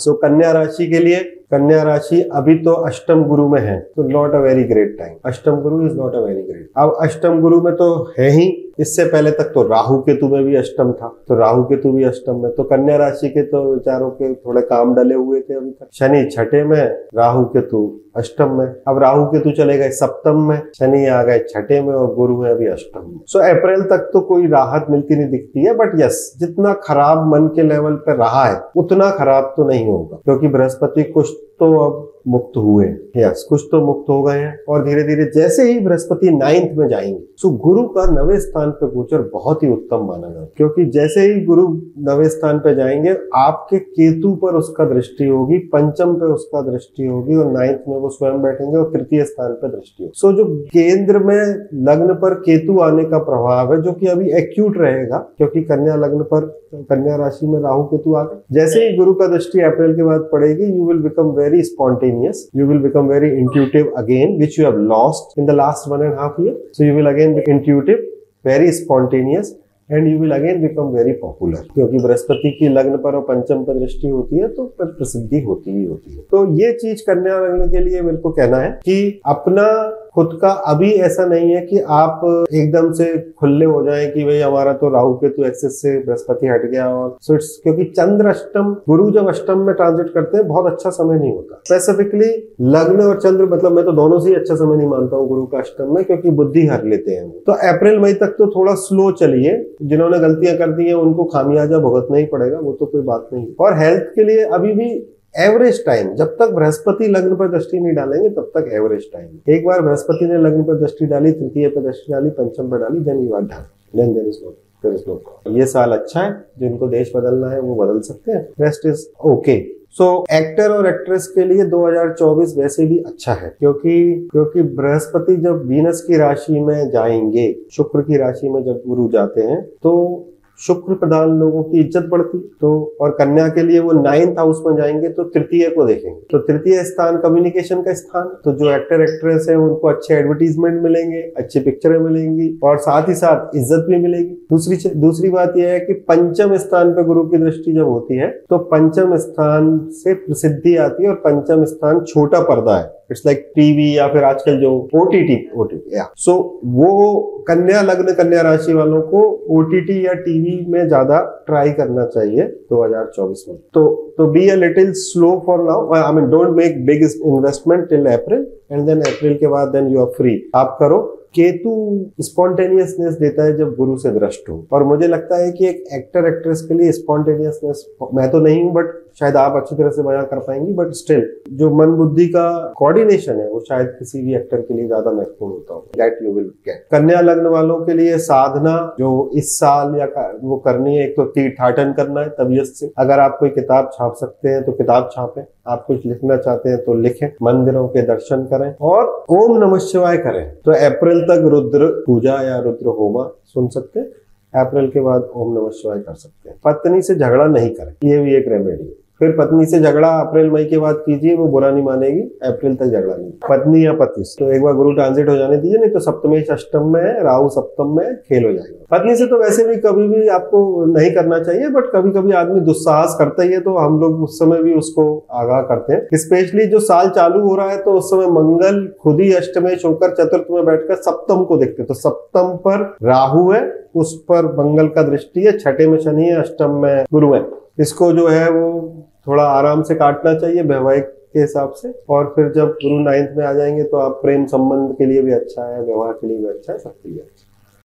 सो कन्या राशि के लिए, कन्या राशि अभी तो अष्टम गुरु में है तो not a very great time अष्टम गुरु is not a very great अब अष्टम गुरु में तो है ही इससे पहले तक तो राहु केतु में भी अष्टम था। तो राहु केतु भी अष्टम में। तो कन्या राशि के तो विचारों के थोड़े काम डले हुए थे अभी तक। शनि छठे में, राहु केतु अष्टम में। अब राहु केतु चले गए सप्तम में, शनि आ गए छठे में और गुरु है अभी अष्टम में। सो अप्रैल तक तो कोई राहत मिलती नहीं दिखती है बट यस जितना खराब मन के लेवल पर रहा है, उतना खराब तो नहीं होगा। क्योंकि बृहस्पति कुछ तो अब मुक्त हुए यस, कुछ तो मुक्त हो गए हैं और धीरे धीरे जैसे ही बृहस्पति नाइन्थ में जाएँगे सो गुरु का नवे स्थान पर गोचर बहुत ही उत्तम माना जाता है। क्योंकि जैसे ही गुरु नवे स्थान पर जाएँगे, आपके केतु पर उसका दृष्टि होगी, पंचम पे उसका दृष्टि होगी और नाइन्थ में वो स्वयं बैठेंगे और तृतीय स्थान पर दृष्टि होगी। सो जो केंद्र में लग्न पर केतु आने का प्रभाव है, जो कि अभी एक्यूट रहेगा, क्योंकि कन्या लग्न पर, कन्या राशि में राहु केतु आ गए। जैसे ही गुरु का दृष्टि अप्रैल के बाद पड़ेगी you will become very spontaneous you will become very intuitive again which you have lost in the last one and half year so you will again be intuitive very spontaneous and you will again become very popular क्योंकि बृहस्पति की लग्न पर और पंचम पर दृष्टि होती है तो प्रसिद्धि होती ही होती है। तो ये चीज़ कन्या लग्न के लिए मेरे को कहना है कि अपना खुद का अभी ऐसा नहीं है कि आप एकदम से खुले हो जाए कि भाई हमारा तो राहु के तो एक्सेस से बृहस्पति हट गया और सो इट्स क्योंकि चंद्र अष्टम, गुरु जब अष्टम में ट्रांजिट करते हैं, बहुत अच्छा समय नहीं होता। स्पेसिफिकली लग्न और चंद्र मतलब मैं तो दोनों से ही अच्छा समय नहीं मानता हूँ गुरु का अष्टम में, क्योंकि बुद्धि हर लेते हैं। तो अप्रैल, मई तक तो थोड़ा स्लो चलिए। जिन्होंने गलतियाँ कर दी है, उनको खामियाजा भुगतना ही पड़ेगा, वो तो कोई बात नहीं। और हेल्थ के लिए अभी भी एवरेज टाइम, जब तक बृहस्पति लग्न पर दृष्टि नहीं डालेंगे, तब तक एवरेज टाइम। एक बार बृहस्पति ने लग्न पर दृष्टि डाली, तृतीय पर दृष्टि डाली, पंचम पर डाली then you are done then is no there is no ये साल अच्छा है जिनको देश बदलना है, वो बदल सकते हैं। Rest is okay so actor और एक्ट्रेस के लिए 2024 वैसे भी अच्छा है, क्योंकि क्योंकि बृहस्पति जब वीनस की राशि में जाएँगे, शुक्र की राशि में जब गुरु जाते हैं तो शुक्र प्रधान लोगों की इज़्ज़त बढ़ती तो और कन्या के लिए वो नाइन्थ हाउस में जाएँगे तो तृतीय को देखेंगे। तो तृतीय स्थान कम्युनिकेशन का स्थान तो जो एक्टर एक्ट्रेस है, उनको अच्छे एडवर्टीजमेंट मिलेंगे, अच्छी पिक्चरें मिलेंगी, और साथ ही साथ इज़्ज़त भी मिलेगी। दूसरी दूसरी बात यह है कि पंचम स्थान पर गुरु की दृष्टि जब होती है तो पंचम स्थान से प्रसिद्धि आती है और पंचम स्थान छोटा पर्दा है। इट्स लाइक टीवी या फिर आजकल जो ओटीटी ओटीटी या सो वो कन्या, लग्न कन्या राशि वालों को ओटीटी या टीवी में ज़्यादा ट्राई करना चाहिए 2024 में। तो तो be a little slow for now I mean don't make big investment till April and then अप्रैल के बाद देन यू आर फ्री आप करो केतु स्पॉन्टेनियसनेस देता है जब गुरु से दृष्ट हो। और मुझे लगता है कि एक एक्टर एक्ट्रेस के लिए स्पॉन्टेनियसनेस मैं तो नहीं हूँ बट शायद आप अच्छी तरह से बयां कर पाएँगी बट स्टिल जो मन बुद्धि का कोऑर्डिनेशन है, वो शायद किसी भी एक्टर के लिए ज़्यादा महत्वपूर्ण होता हो। दैट यू विल गेट कन्या लग्न वालों के लिए साधना जो इस साल या वो करनी है, एक तो तीर्थाटन करना है तबीयत से। अगर आप कोई किताब छाप सकते हैं तो किताब छापें। आप कुछ लिखना चाहते हैं तो लिखें। मंदिरों के दर्शन करें। और ओम नमः शिवाय करें। तो अप्रैल तक रुद्र पूजा या रुद्र होमा सुन सकते हैं। अप्रैल के बाद ओम नमः शिवाय कर सकते हैं। पत्नी से झगड़ा नहीं करें। ये भी एक रेमेडी है। फिर पत्नी से झगड़ा, अप्रैल, मई के बाद कीजिए, वो बुरा नहीं मानेगी, अप्रैल तक झगड़ा नहीं। पत्नी या पति तो एक बार गुरु ट्रांसिट हो जाने दीजिए, नहीं तो सप्तमेश अष्टम में, राहु सप्तम में खेल हो जाएगा। पत्नी से तो वैसे भी कभी भी आपको नहीं करना चाहिए बट कभी कभी आदमी दुस्साहस करता ही है तो हम लोग उस समय भी उसको आगाह करते हैं। स्पेशली जो साल चालू हो रहा है तो उस समय मंगल, खुद ही अष्टमेश होकर चतुर्थ में बैठकर सप्तम को देखते तो सप्तम पर राहु है, उस पर मंगल का दृष्टि है, छठे में शनि है, अष्टम में गुरु है। इसको जो है वो थोड़ा आराम से काटना चाहिए वैवाहिक के हिसाब से। और फिर जब गुरु नाइन्थ में आ जाएँगे तो आप प्रेम संबंध के लिए भी अच्छा है, व्यवहार के लिए भी अच्छा है सबके लिए अच्छा